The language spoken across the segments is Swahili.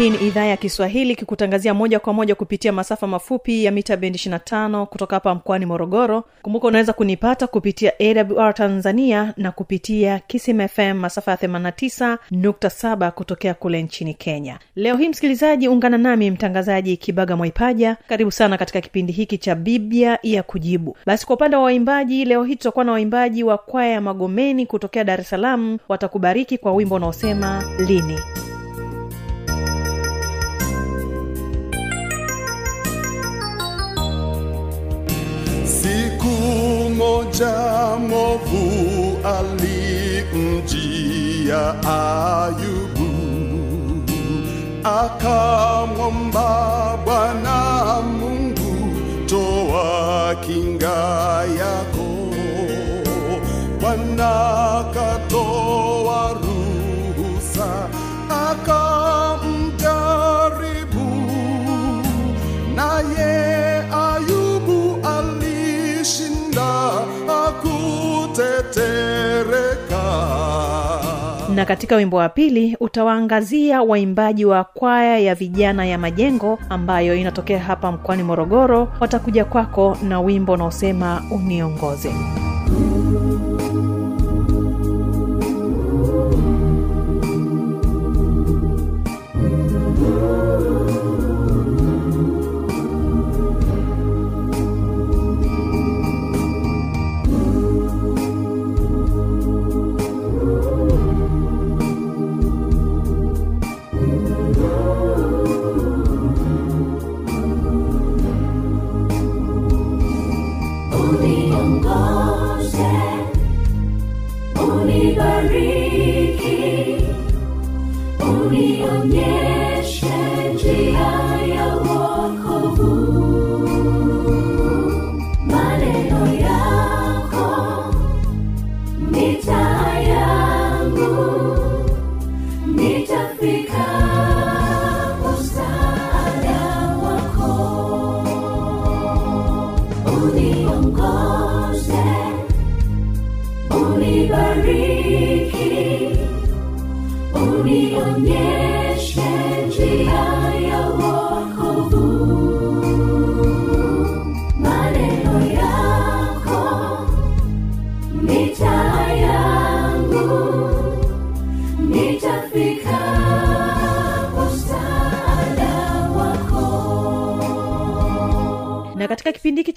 hii ni idhaa ya kiswahili kikutangazia moja kwa moja kupitia masafa mafupi ya mita bendi 25 kutoka hapa mkoani morogoro. Kumbuka unaweza kunipata kupitia awr tanzania na kupitia kisim fm masafa ya 89.7 kutokea kule nchini kenya. Leo hii msikilizaji ungana nami mtangazaji kibaga mwaipaja. Karibu sana katika kipindi hiki cha biblia ya kujibu. Basi kwa upande wa waimbaji leo hii tutakuwa na waimbaji wa kwaya ya magomeni kutokea dar es salaam. Watakubariki kwa wimbo unaosema lini moja movu alimjia ayubu akamwomba bwana mungu toa kinga yako na katika wimbo wa pili utawaangazia waimbaji wa kwaya ya vijana ya majengo ambayo inatokea hapa mkoani morogoro. Watakuja kwako na wimbo unaosema uniongoze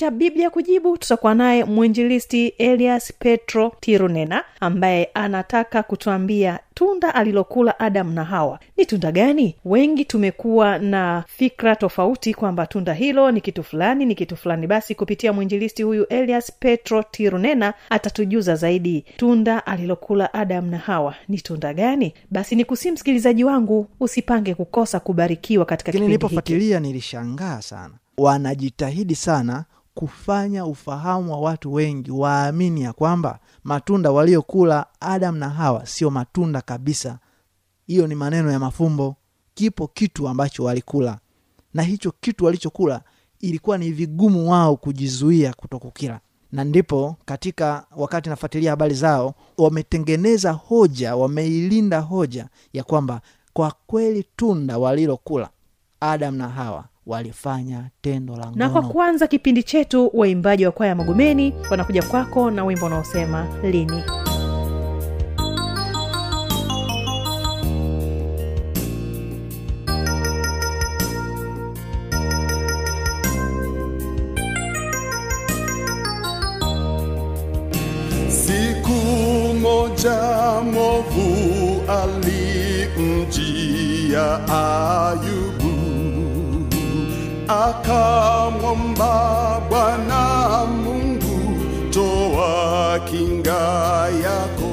cha biblia kujibu tutakuwa naye mwinjilisti elias petro tirunena ambaye anataka kutuambia tunda alilokula adamu na hawa. Ni tunda gani? Wengi tumekuwa na fikra tofauti kwamba tunda hilo ni kitu fulani ni kitu fulani. Basi kupitia mwinjilisti huyu elias petro tirunena atatujuza zaidi tunda alilokula adamu na hawa ni tunda gani. Basi ni kusii msikilizaji wangu usipange kukosa kubarikiwa katika kipindi hiki. nilipofuatilia nilishangaa sana. Wanajitahidi sana kufanya ufahamu wa watu wengi waamini ya kwamba matunda waliokula adam na hawa sio matunda kabisa. Hiyo ni maneno ya mafumbo. Kipo kitu ambacho walikula. Na hicho kitu walichokula ilikuwa ni vigumu wao kujizuia kutokukila. Na ndipo katika wakati nafuatilia habari zao wametengeneza hoja wameilinda hoja ya kwamba kwa kweli tunda walilokula adam na hawa walifanya tendo la ngono na kwa kuanza kipindi chetu waimbaji wa kwaya magomeni wanakuja kwako na wimbo unaosema lini? Siku moja movu alimjia ayu akamwomba Bwana Mungu, toa kinga yako.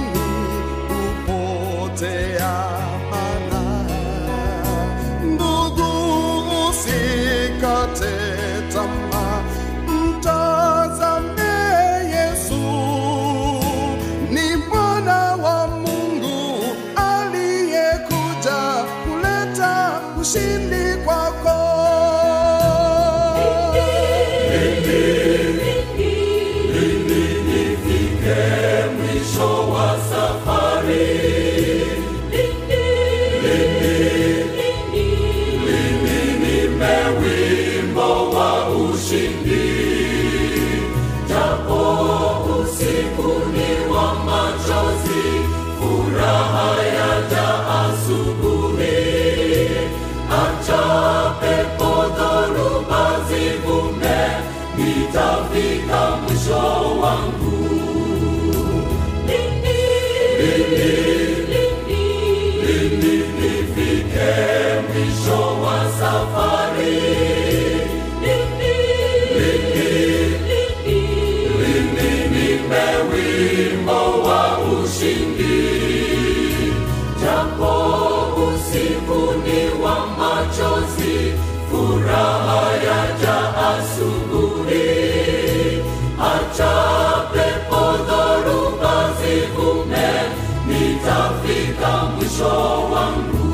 Bwana mwisho wangu,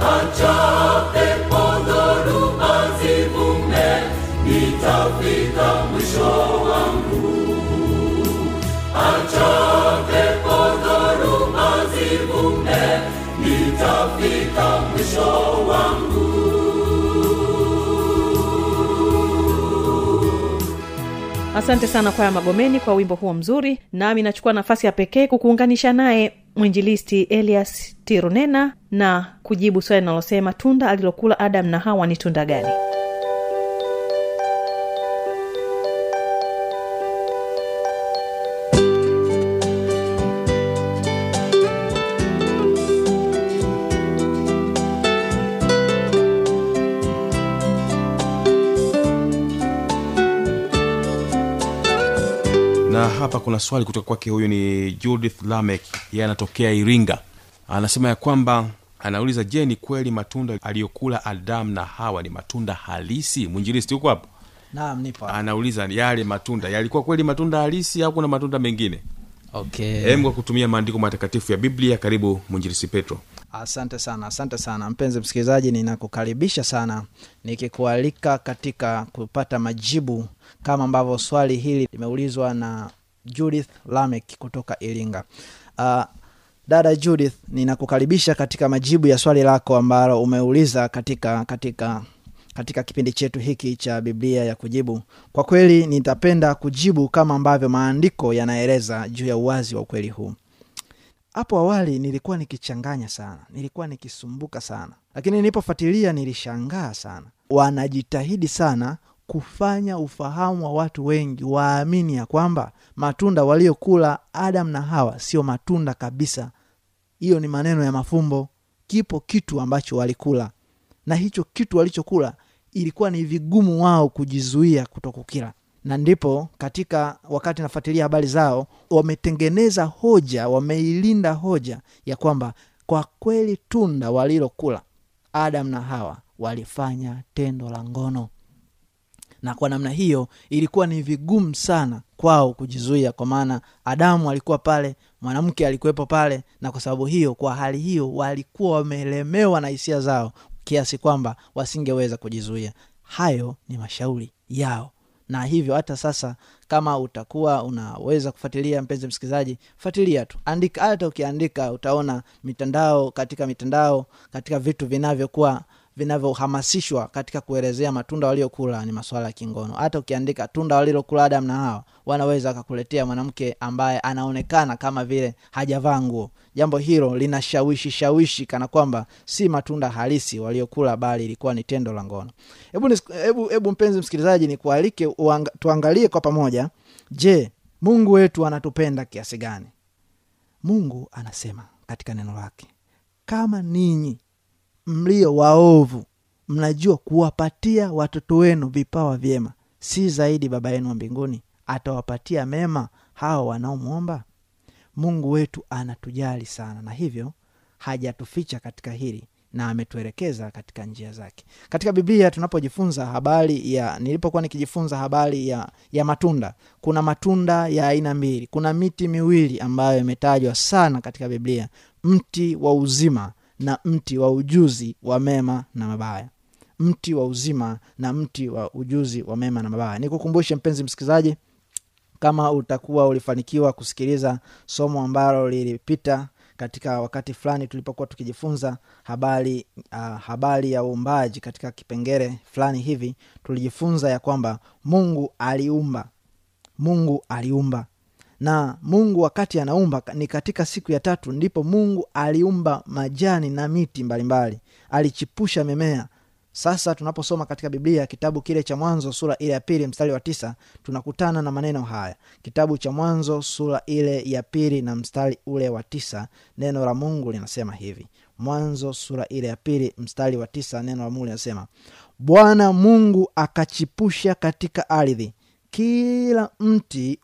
acha pepo dhoruba zivume, nitafika mwisho wangu. Acha pepo dhoruba zivume, nitafika mwisho wangu. Asante sana kwaya magomeni kwa wimbo huo mzuri. Nami nachukua nafasi ya pekee kukuunganisha naye mwinjilisti elias tirunena na kujibu swali linalosema tunda alilokula adam na hawa ni tunda gani na hapa kuna swali kutoka kwake huyu ni judith lamek yeye anatokea iringa. Anasema ya kwamba anauliza je ni kweli matunda aliyokula adamu na hawa ni matunda halisi? Mwinjilisti huko hapo? Naam nipo anauliza yale matunda yalikuwa kweli matunda halisi au kuna matunda mengine okay. kwa kutumia maandiko matakatifu ya biblia. Karibu mwinjirisi petro. Asante sana asante sana. Mpenzi msikilizaji ninakukaribisha sana nikikualika katika kupata majibu kama ambavyo swali hili limeulizwa na judith lamek kutoka iringa. Uh, dada judith ninakukaribisha katika majibu ya swali lako ambalo umeuliza katika katika katika kipindi chetu hiki cha biblia ya kujibu. Kwa kweli nitapenda kujibu kama ambavyo maandiko yanaeleza juu ya uwazi wa ukweli huu. Hapo awali nilikuwa nikichanganya sana nilikuwa nikisumbuka sana lakini nilipofuatilia nilishangaa sana. Wanajitahidi sana kufanya ufahamu wa watu wengi waamini ya kwamba matunda waliokula Adamu na hawa sio matunda kabisa. Hiyo ni maneno ya mafumbo. Kipo kitu ambacho walikula. Na hicho kitu walichokula ilikuwa ni vigumu wao kujizuia kutokukila. Na ndipo katika wakati nafuatilia habari zao wametengeneza hoja wameilinda hoja ya kwamba kwa kweli tunda walilokula adam na hawa walifanya tendo la ngono. Na kwa namna hiyo ilikuwa ni vigumu sana kwao kujizuia kwa maana adamu alikuwa pale mwanamke alikuwepo pale na kwa sababu hiyo kwa hali hiyo walikuwa wamelemewa na hisia zao kiasi kwamba wasingeweza kujizuia. Hayo ni mashauri yao. Na hivyo hata sasa kama utakuwa unaweza kufuatilia mpenzi msikilizaji fuatilia tu. Andika hata ukiandika utaona mitandao katika mitandao katika vitu vinavyokuwa vinavyohamasishwa katika kuelezea matunda waliokula ni masuala ya kingono. Hata ukiandika tunda walilokula adam na hawa wanaweza akakuletea mwanamke ambaye anaonekana kama vile hajavaa nguo. Jambo hilo linashawishi shawishi kana kwamba si matunda halisi waliokula bali ilikuwa ni tendo la ngono. Hebu hebu hebu mpenzi msikilizaji nikualike uanga, tuangalie kwa pamoja. Je mungu wetu anatupenda kiasi gani? Mungu anasema katika neno lake kama ninyi mlio waovu. Mnajua kuwapatia watoto wenu vipawa vyema. Si zaidi baba yenu wa mbinguni atawapatia mema hao wanaomwomba? Mungu wetu anatujali sana na hivyo hajatuficha katika hili na ametuelekeza katika njia zake. Katika biblia tunapojifunza habari ya nilipokuwa nikijifunza habari ya, ya matunda kuna matunda ya aina mbili. Kuna miti miwili ambayo imetajwa sana katika biblia. Mti wa uzima na mti wa ujuzi wa mema na mabaya. Mti wa uzima na mti wa ujuzi wa mema na mabaya. Nikukumbushe mpenzi msikilizaji kama utakuwa ulifanikiwa kusikiliza somo ambalo lilipita katika wakati fulani tulipokuwa tukijifunza habari uh, habari ya uumbaji katika kipengele fulani hivi tulijifunza ya kwamba mungu aliumba. Mungu aliumba na mungu wakati anaumba ni katika siku ya tatu ndipo mungu aliumba majani na miti mbalimbali alichipusha mimea. Sasa tunaposoma katika biblia kitabu kile cha mwanzo sura ile ya pili mstari wa tisa tunakutana na maneno haya. Kitabu cha mwanzo sura ile ya pili na mstari ule wa tisa neno la mungu linasema hivi. Mwanzo sura ile ya pili mstari wa tisa neno la mungu linasema bwana mungu akachipusha katika ardhi. Kila mti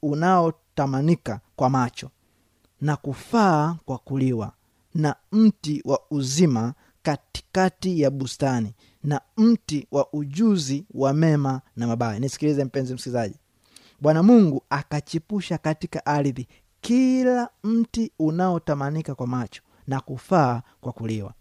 unaotamanika kwa macho na kufaa kwa kuliwa na mti wa uzima katikati ya bustani na mti wa ujuzi wa mema na mabaya. Nisikilize mpenzi msikilizaji. Bwana mungu akachipusha katika ardhi kila mti unaotamanika kwa macho na kufaa kwa kuliwa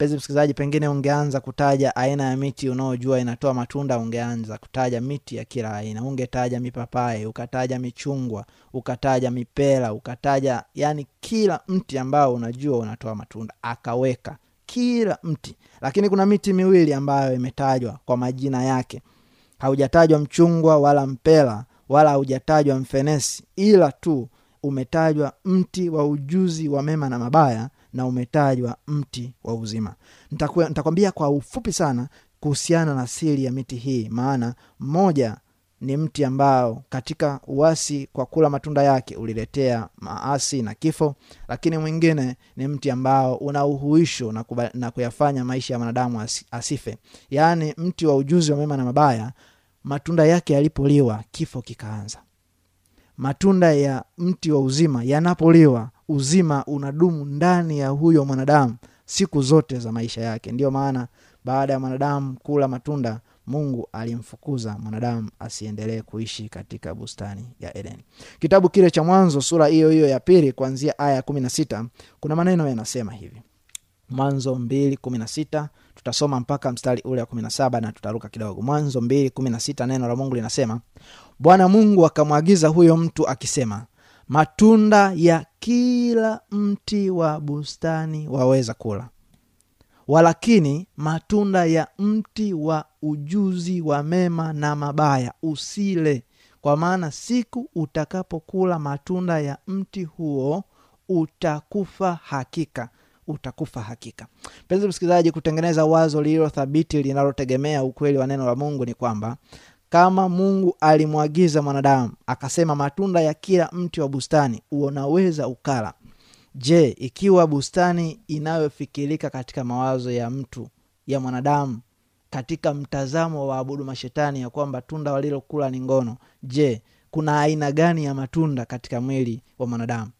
mpenzi msikilizaji pengine ungeanza kutaja aina ya miti unaojua inatoa matunda ungeanza kutaja miti ya kila aina. Ungetaja mipapai ukataja michungwa ukataja mipera ukataja yani kila mti ambao unajua unatoa matunda akaweka kila mti. Lakini kuna miti miwili ambayo imetajwa kwa majina yake. Haujatajwa mchungwa wala mpela wala haujatajwa mfenesi ila tu umetajwa mti wa ujuzi wa mema na mabaya na umetajwa mti wa uzima. Nitakwambia kwa ufupi sana kuhusiana na siri ya miti hii maana mmoja ni mti ambao katika uasi kwa kula matunda yake uliletea maasi na kifo lakini mwingine ni mti ambao una uhuisho na, na kuyafanya maisha ya mwanadamu asife. Yaani mti wa ujuzi wa mema na mabaya matunda yake yalipoliwa kifo kikaanza. Matunda ya mti wa uzima yanapoliwa uzima unadumu ndani ya huyo mwanadamu siku zote za maisha yake. Ndiyo maana baada ya mwanadamu kula matunda mungu alimfukuza mwanadamu asiendelee kuishi katika bustani ya edeni kitabu kile cha mwanzo sura hiyo hiyo ya pili kuanzia aya ya kumi na sita kuna maneno yanasema hivi. Mwanzo mbili kumi na sita tutasoma mpaka mstari ule wa kumi na saba na tutaruka kidogo. Mwanzo mbili kumi na sita neno la mungu linasema bwana mungu akamwagiza huyo mtu akisema matunda ya kila mti wa bustani waweza kula. Walakini matunda ya mti wa ujuzi wa mema na mabaya usile kwa maana siku utakapokula matunda ya mti huo utakufa hakika utakufa hakika. Mpenzi msikilizaji kutengeneza wazo lililo thabiti linalotegemea ukweli wa neno la mungu ni kwamba kama mungu alimwagiza mwanadamu akasema matunda ya kila mti wa bustani unaweza ukala. Je ikiwa bustani inayofikirika katika mawazo ya mtu ya mwanadamu katika mtazamo wa waabudu mashetani ya kwamba tunda walilokula ni ngono je kuna aina gani ya matunda katika mwili wa mwanadamu?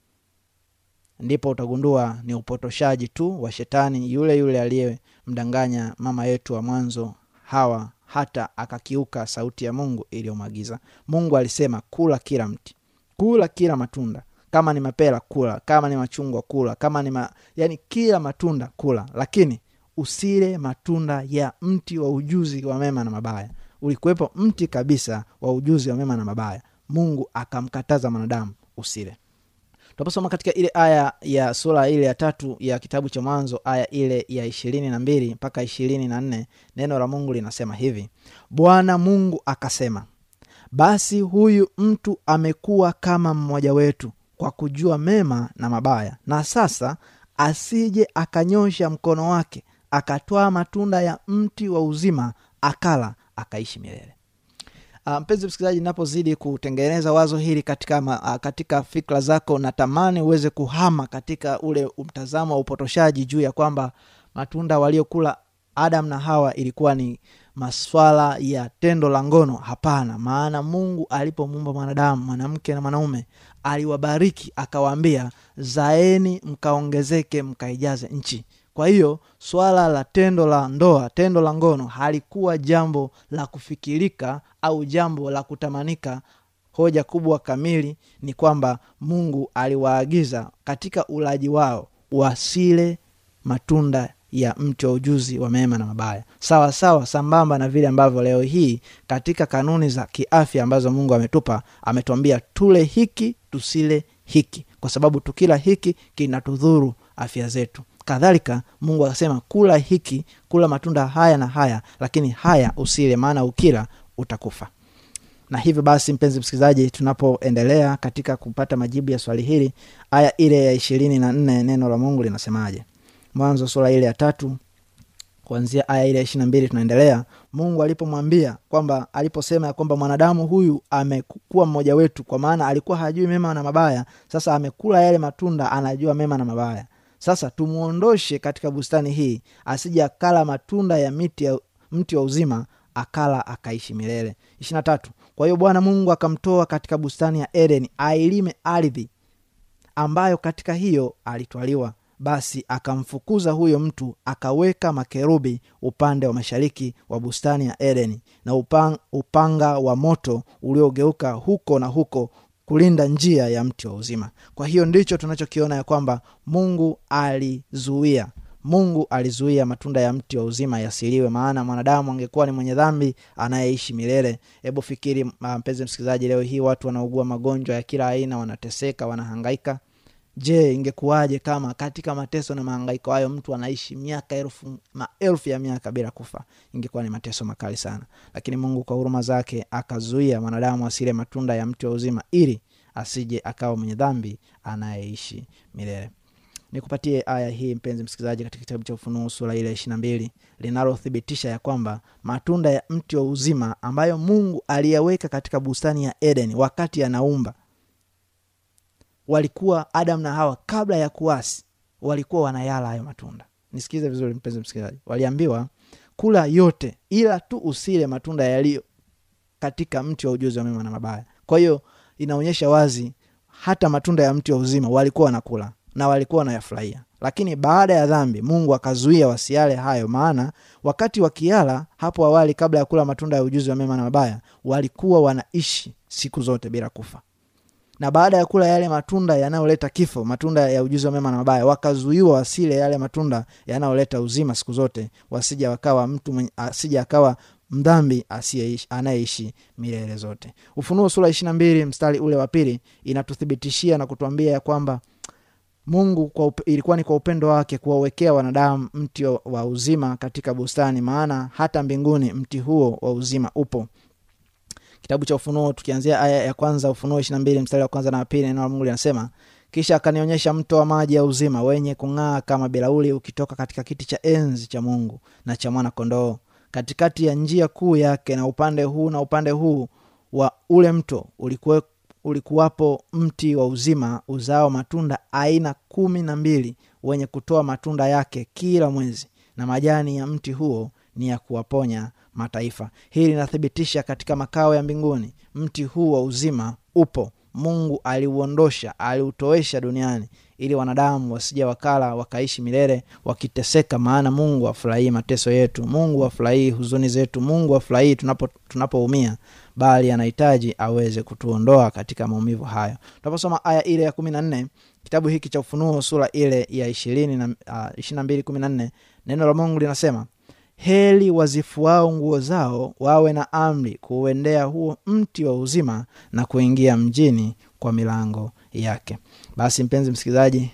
Ndipo utagundua ni upotoshaji tu wa shetani yule yule aliyemdanganya mama yetu wa mwanzo hawa hata akakiuka sauti ya mungu iliyomwagiza. Mungu alisema kula kila mti kula kila matunda. Kama ni mapera kula. Kama ni machungwa kula. Kama ni ma... yani kila matunda kula. Lakini usile matunda ya mti wa ujuzi wa mema na mabaya. Ulikuwepo mti kabisa wa ujuzi wa mema na mabaya. Mungu akamkataza mwanadamu usile tunaposoma katika ile aya ya sura ile ya tatu ya kitabu cha mwanzo aya ile ya ishirini na mbili mpaka ishirini na nne neno la mungu linasema hivi. Bwana mungu akasema basi huyu mtu amekuwa kama mmoja wetu kwa kujua mema na mabaya na sasa asije akanyosha mkono wake akatwaa matunda ya mti wa uzima akala akaishi milele mpenzi msikilizaji napozidi kutengeneza wazo hili katika, ma, uh, katika fikra zako natamani uweze kuhama katika ule mtazamo wa upotoshaji juu ya kwamba matunda waliokula adam na hawa ilikuwa ni maswala ya tendo la ngono. Hapana maana mungu alipomuumba mwanadamu mwanamke na mwanaume aliwabariki akawaambia zaeni mkaongezeke mkaijaze nchi kwa hiyo swala la tendo la ndoa tendo la ngono halikuwa jambo la kufikirika au jambo la kutamanika. Hoja kubwa kamili ni kwamba mungu aliwaagiza katika ulaji wao wasile matunda ya mti wa ujuzi wa mema na mabaya. Sawa sawa sambamba na vile ambavyo leo hii katika kanuni za kiafya ambazo mungu ametupa ametuambia tule hiki tusile hiki. Kwa sababu tukila hiki kinatudhuru afya zetu kadhalika mungu akasema kula hiki kula matunda haya na haya lakini haya usile maana ukila utakufa. Na hivyo basi mpenzi msikilizaji tunapoendelea katika kupata majibu ya swali hili aya ile ya ishirini na nne neno la mungu linasemaje? Mwanzo sura ile ya tatu kuanzia aya ile ya ishiri na mbili tunaendelea. Mungu alipomwambia kwamba aliposema ya kwamba mwanadamu huyu amekuwa mmoja wetu kwa maana alikuwa hajui mema na mabaya sasa amekula yale matunda anajua mema na mabaya sasa tumwondoshe katika bustani hii asije akala matunda ya miti ya mti wa uzima akala akaishi milele. Ishirina tatu. Kwa hiyo bwana mungu akamtoa katika bustani ya edeni ailime ardhi ambayo katika hiyo alitwaliwa. Basi akamfukuza huyo mtu akaweka makerubi upande wa mashariki wa bustani ya edeni na upanga wa moto uliogeuka huko na huko kulinda njia ya mti wa uzima. Kwa hiyo ndicho tunachokiona ya kwamba mungu alizuia. Mungu alizuia matunda ya mti wa uzima yasiliwe maana mwanadamu angekuwa ni mwenye dhambi anayeishi milele. Hebu fikiri mpenzi msikilizaji leo hii watu wanaugua magonjwa ya kila aina wanateseka wanahangaika je ingekuwaje kama katika mateso na mahangaiko hayo mtu anaishi miaka elfu maelfu ya miaka bila kufa? Ingekuwa ni mateso makali sana. Lakini mungu kwa huruma zake akazuia mwanadamu asile matunda ya mti wa uzima ili asije akawa mwenye dhambi anayeishi milele. Nikupatie aya hii mpenzi msikilizaji katika kitabu cha ufunuo sura ile ishiri na mbili linalothibitisha ya kwamba matunda ya mti wa uzima ambayo mungu aliyaweka katika bustani ya Edeni wakati anaumba walikuwa adam na hawa kabla ya kuasi walikuwa wanayala hayo matunda. Nisikize vizuri mpenzi msikilizaji. Waliambiwa kula yote ila tu usile matunda yaliyo katika mti wa ujuzi wa mema na mabaya. Kwa hiyo inaonyesha wazi hata matunda ya mti wa uzima walikuwa wanakula na walikuwa wanayafurahia. Lakini baada ya dhambi mungu akazuia wasiale hayo maana wakati wakiala hapo awali kabla ya kula matunda ya ujuzi wa mema na mabaya walikuwa wanaishi siku zote bila kufa na baada ya kula yale matunda yanayoleta kifo matunda ya ujuzi wa mema na mabaya wakazuiwa wasile yale matunda yanayoleta uzima siku zote wasija wakawa mtu asija akawa mdhambi anayeishi milele zote. Ufunuo sura ishirina mbili mstari ule wa pili inatuthibitishia na kutuambia ya kwamba mungu kwa up, ilikuwa ni kwa upendo wake kuwawekea wanadamu mti wa uzima katika bustani maana hata mbinguni mti huo wa uzima upo kitabu cha ufunuo tukianzia aya ya kwanza ufunuo ishirina mbili mstari wa kwanza na wa neno la mungu linasema kisha akanionyesha mto wa maji ya uzima wenye kung'aa kama bilauli ukitoka katika kiti cha enzi cha mungu na cha mwana kondoo katikati ya njia kuu yake na upande huu na upande huu wa ule mto ulikuwe, ulikuwapo mti wa uzima uzao matunda aina kumi na mbili wenye kutoa matunda yake kila mwezi na majani ya mti huo ni ya kuwaponya mataifa. Hili linathibitisha katika makao ya mbinguni mti huu wa uzima upo. Mungu aliuondosha aliutoesha duniani ili wanadamu wasija wakala wakaishi milele wakiteseka maana mungu afurahii mateso yetu. Mungu afurahii huzuni zetu. Mungu afurahii tunapo tunapoumia bali anahitaji aweze kutuondoa katika maumivu hayo. Tunaposoma aya ile ya kumi na nne kitabu hiki cha ufunuo sura ile ya ishirini na uh, na mbili kumi na nne neno la mungu linasema heli wazifuao nguo zao wawe na amri kuuendea huo mti wa uzima na kuingia mjini kwa milango yake. Basi mpenzi msikilizaji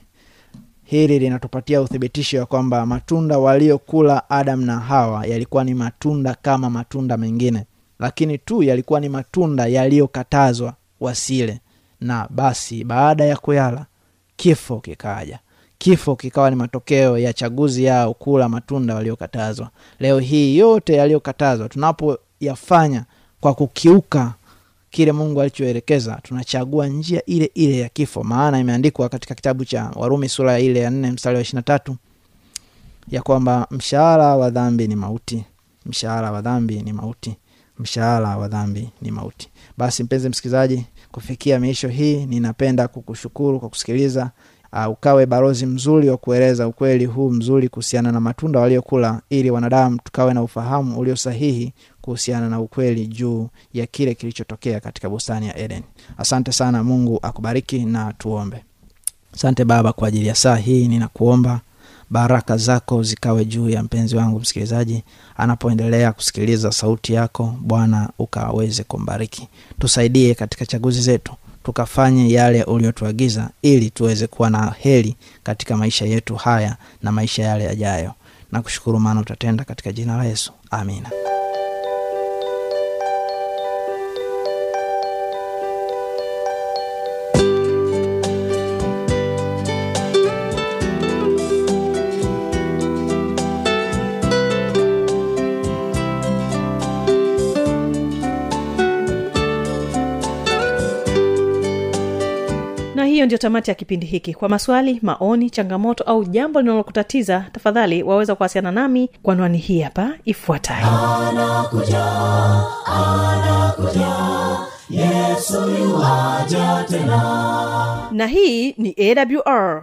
hili linatupatia uthibitisho ya kwamba matunda waliokula adam na hawa yalikuwa ni matunda kama matunda mengine lakini tu yalikuwa ni matunda yaliyokatazwa wasile. Na basi baada ya kuyala kifo kikaja kifo kikawa ni matokeo ya chaguzi yao kula matunda waliokatazwa. Leo hii yote yaliyokatazwa tunapoyafanya kwa kukiuka kile mungu alichoelekeza tunachagua njia ile ile ya kifo. Maana imeandikwa katika kitabu cha warumi sura ile ya nne mstari wa ishiri na tatu ya kwamba mshahara wa dhambi ni mauti. Mshahara wa dhambi ni mauti. Mshahara wa dhambi ni mauti. Basi mpenzi msikilizaji kufikia miisho hii ninapenda kukushukuru kwa kusikiliza uh, ukawe barozi mzuri wa kueleza ukweli huu mzuri kuhusiana na matunda waliokula ili wanadamu tukawe na ufahamu ulio sahihi kuhusiana na ukweli juu ya kile kilichotokea katika bustani ya eden. Asante sana mungu akubariki na tuombe. Asante baba kwa ajili ya saa hii ninakuomba baraka zako zikawe juu ya mpenzi wangu msikilizaji. Anapoendelea kusikiliza sauti yako bwana ukaweze kumbariki. Tusaidie katika chaguzi zetu tukafanye yale uliotuagiza ili tuweze kuwa na heri katika maisha yetu haya na maisha yale yajayo. Na kushukuru maana utatenda katika jina la yesu. Amina hiyo ndio tamati ya kipindi hiki. Kwa maswali maoni changamoto au jambo linalokutatiza tafadhali waweza kuwasiliana nami kwa nwani hii hapa ifuatayo. Na hii ni awr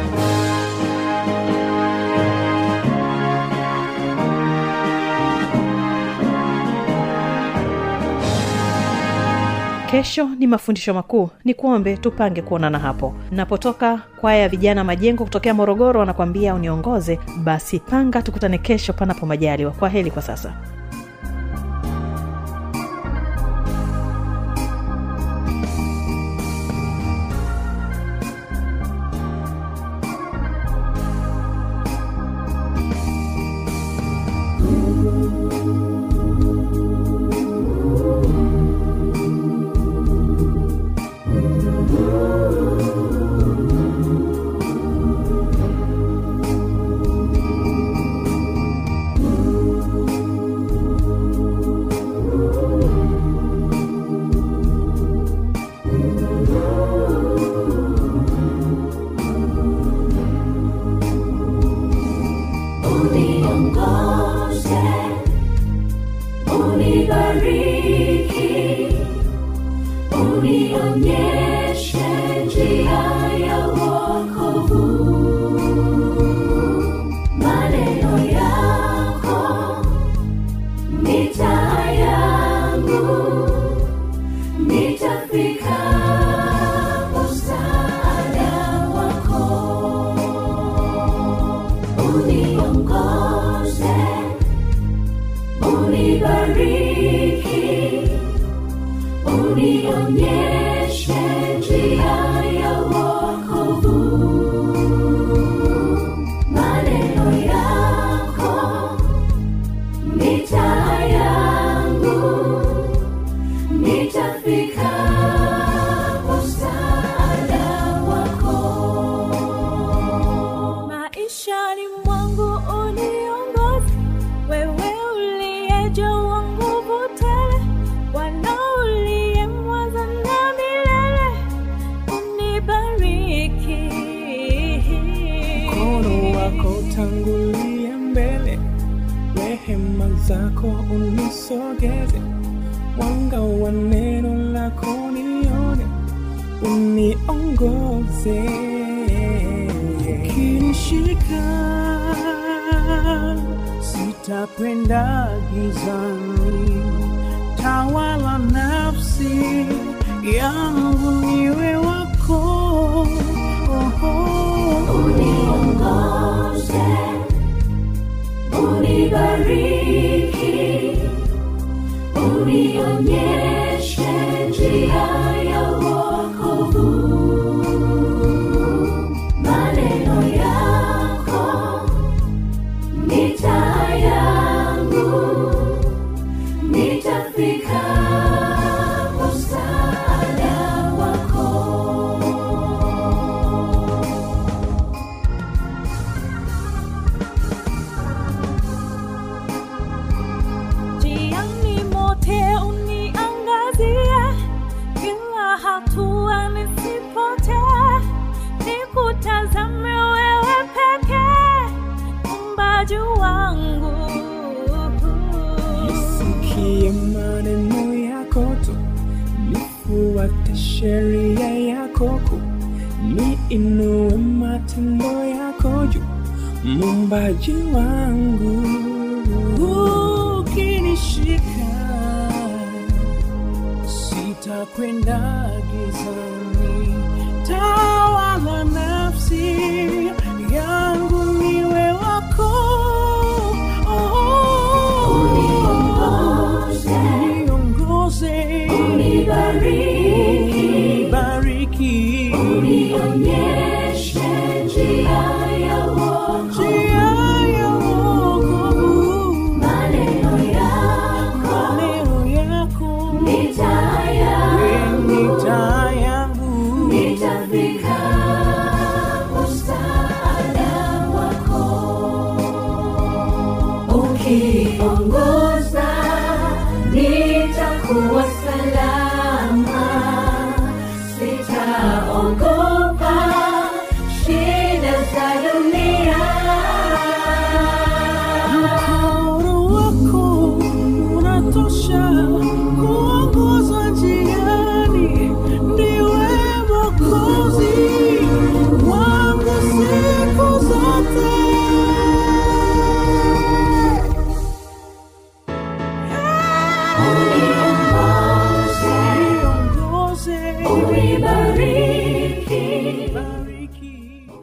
kesho ni mafundisho makuu. Ni kuombe tupange kuonana hapo. Napotoka kwaya ya vijana majengo kutokea morogoro wanakwambia uniongoze basi panga tukutane kesho panapo majaliwa. Kwa heli kwa sasa uniambie Sitakwenda gizani, tawala nafsi yangu, niwe wako. Oh, oh. Uniongoze, unibariki, unionyeshe njia ya wokovu sheria yako kuu, niinue matendo yako juu, Muumbaji wangu. Ukinishika sitakwenda gizani, tawala nafsi.